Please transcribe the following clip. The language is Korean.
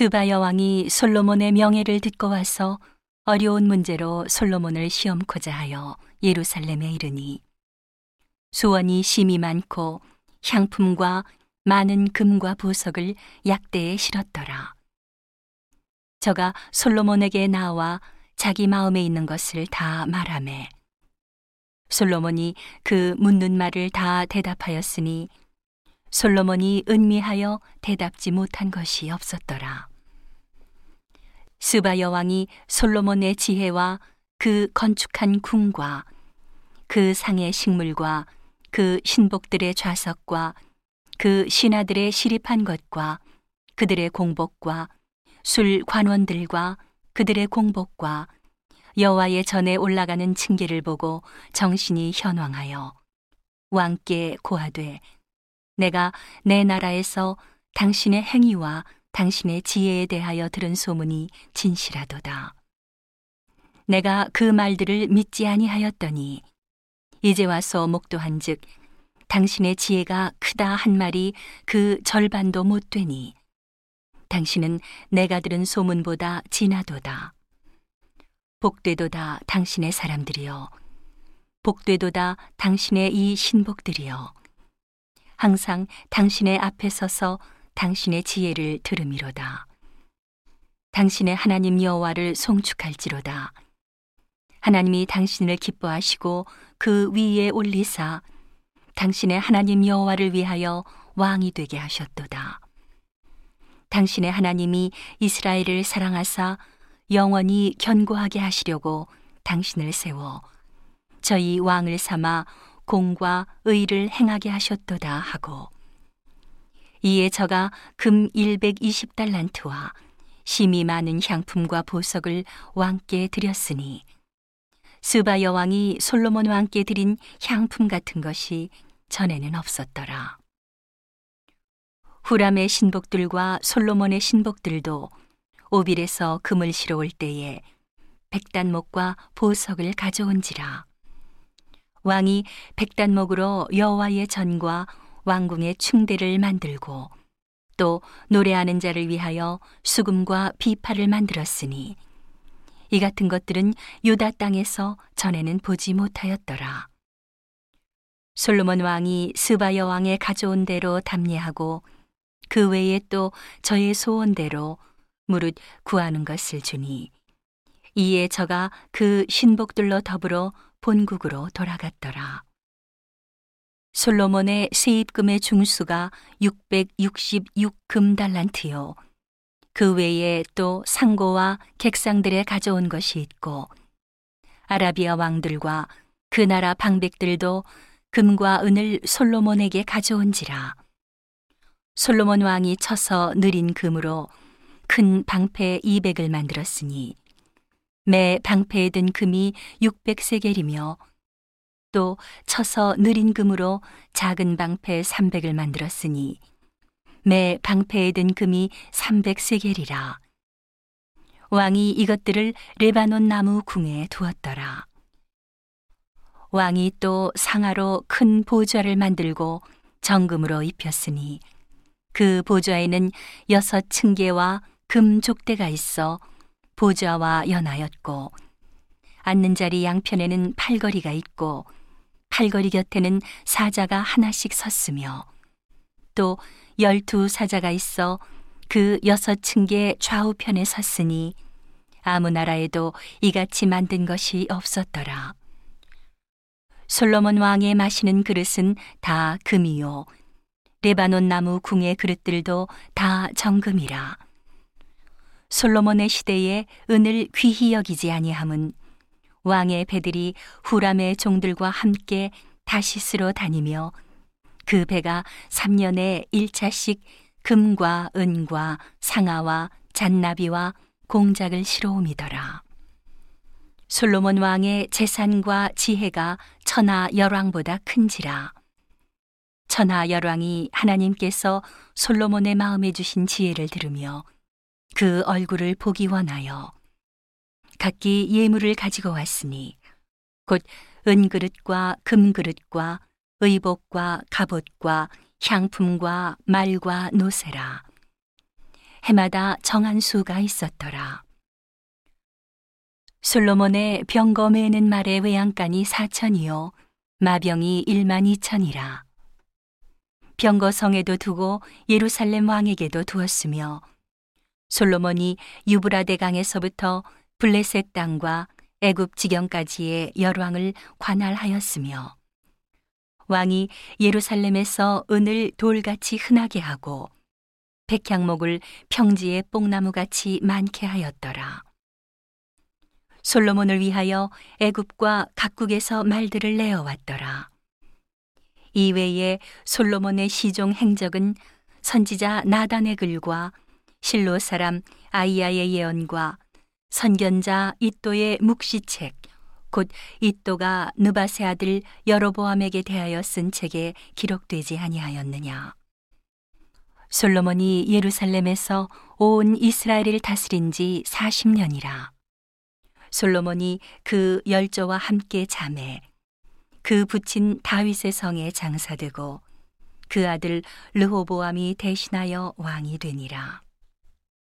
스바 여왕이 솔로몬의 명예를 듣고 와서 어려운 문제로 솔로몬을 시험코자 하여 예루살렘에 이르니 수원이 심이 많고 향품과 많은 금과 보석을 약대에 실었더라. 저가 솔로몬에게 나와 자기 마음에 있는 것을 다 말하매 솔로몬이 그 묻는 말을 다 대답하였으니 솔로몬이 은미하여 대답지 못한 것이 없었더라. 스바 여왕이 솔로몬의 지혜와 그 건축한 궁과 그 상의 식물과 그 신복들의 좌석과 그 신하들의 시립한 것과 그들의 공복과 술 관원들과 그들의 공복과 여호와의 전에 올라가는 층계를 보고 정신이 현황하여 왕께 고하되 내가 내 나라에서 당신의 행위와 당신의 지혜에 대하여 들은 소문이 진실하도다. 내가 그 말들을 믿지 아니하였더니 이제 와서 목도한즉 당신의 지혜가 크다 한 말이 그 절반도 못 되니 당신은 내가 들은 소문보다 진하도다. 복되도다 당신의 사람들이여 복되도다 당신의 이 신복들이여 항상 당신의 앞에 서서 당신의 지혜를 들음이로다. 당신의 하나님 여호와를 송축할지로다. 하나님이 당신을 기뻐하시고 그 위에 올리사 당신의 하나님 여호와를 위하여 왕이 되게 하셨도다. 당신의 하나님이 이스라엘을 사랑하사 영원히 견고하게 하시려고 당신을 세워 저희 왕을 삼아 공과 의를 행하게 하셨도다 하고 이에 저가 금 120달란트와 심이 많은 향품과 보석을 왕께 드렸으니 스바 여왕이 솔로몬 왕께 드린 향품 같은 것이 전에는 없었더라. 후람의 신복들과 솔로몬의 신복들도 오빌에서 금을 실어올 때에 백단목과 보석을 가져온지라. 왕이 백단목으로 여호와의 전과 왕궁의 충대를 만들고 또 노래하는 자를 위하여 수금과 비파를 만들었으니 이 같은 것들은 유다 땅에서 전에는 보지 못하였더라. 솔로몬 왕이 스바 여왕에 가져온 대로 담례하고 그 외에 또 저의 소원대로 무릇 구하는 것을 주니 이에 저가 그 신복들로 더불어 본국으로 돌아갔더라. 솔로몬의 세입금의 중수가 666금 달란트요. 그 외에 또 상고와 객상들의 가져온 것이 있고 아라비아 왕들과 그 나라 방백들도 금과 은을 솔로몬에게 가져온지라. 솔로몬 왕이 쳐서 느린 금으로 큰 방패 200을 만들었으니 매 방패에 든 금이 600세겔이며 또 쳐서 느린 금으로 작은 방패 300을 만들었으니 매 방패에 든 금이 300세겔이라. 왕이 이것들을 레바논 나무 궁에 두었더라. 왕이 또 상하로 큰 보좌를 만들고 정금으로 입혔으니 그 보좌에는 여섯 층계와 금 족대가 있어 보좌와 연하였고 앉는 자리 양편에는 팔걸이가 있고 팔걸이 곁에는 사자가 하나씩 섰으며 또 열두 사자가 있어 그 여섯 층계 좌우편에 섰으니 아무 나라에도 이같이 만든 것이 없었더라. 솔로몬 왕의 마시는 그릇은 다 금이요. 레바논 나무 궁의 그릇들도 다 정금이라. 솔로몬의 시대에 은을 귀히 여기지 아니함은 왕의 배들이 후람의 종들과 함께 다시스로 다니며 그 배가 3년에 1차씩 금과 은과 상아와 잔나비와 공작을 실어옴이더라. 솔로몬 왕의 재산과 지혜가 천하 열왕보다 큰지라. 천하 열왕이 하나님께서 솔로몬의 마음에 주신 지혜를 들으며 그 얼굴을 보기 원하여 각기 예물을 가지고 왔으니 곧 은그릇과 금그릇과 의복과 갑옷과 향품과 말과 노세라 해마다 정한 수가 있었더라. 솔로몬의 병거 매는 말의 외양간이 사천이요 마병이 일만 이천이라. 병거 성에도 두고 예루살렘 왕에게도 두었으며 솔로몬이 유브라데 강에서부터 블레셋 땅과 애굽 지경까지의 열왕을 관할하였으며 왕이 예루살렘에서 은을 돌같이 흔하게 하고 백향목을 평지에 뽕나무같이 많게 하였더라. 솔로몬을 위하여 애굽과 각국에서 말들을 내어 왔더라. 이외에 솔로몬의 시종 행적은 선지자 나단의 글과 실로 사람 아이야의 예언과 선견자 이또의 묵시책 곧 이또가 느바세 아들 여로보암에게 대하여 쓴 책에 기록되지 아니하였느냐 솔로몬이 예루살렘에서 온 이스라엘을 다스린 지 40년이라 솔로몬이 그 열조와 함께 잠에 그 붙인 다윗의 성에 장사되고 그 아들 르호보암이 대신하여 왕이 되니라.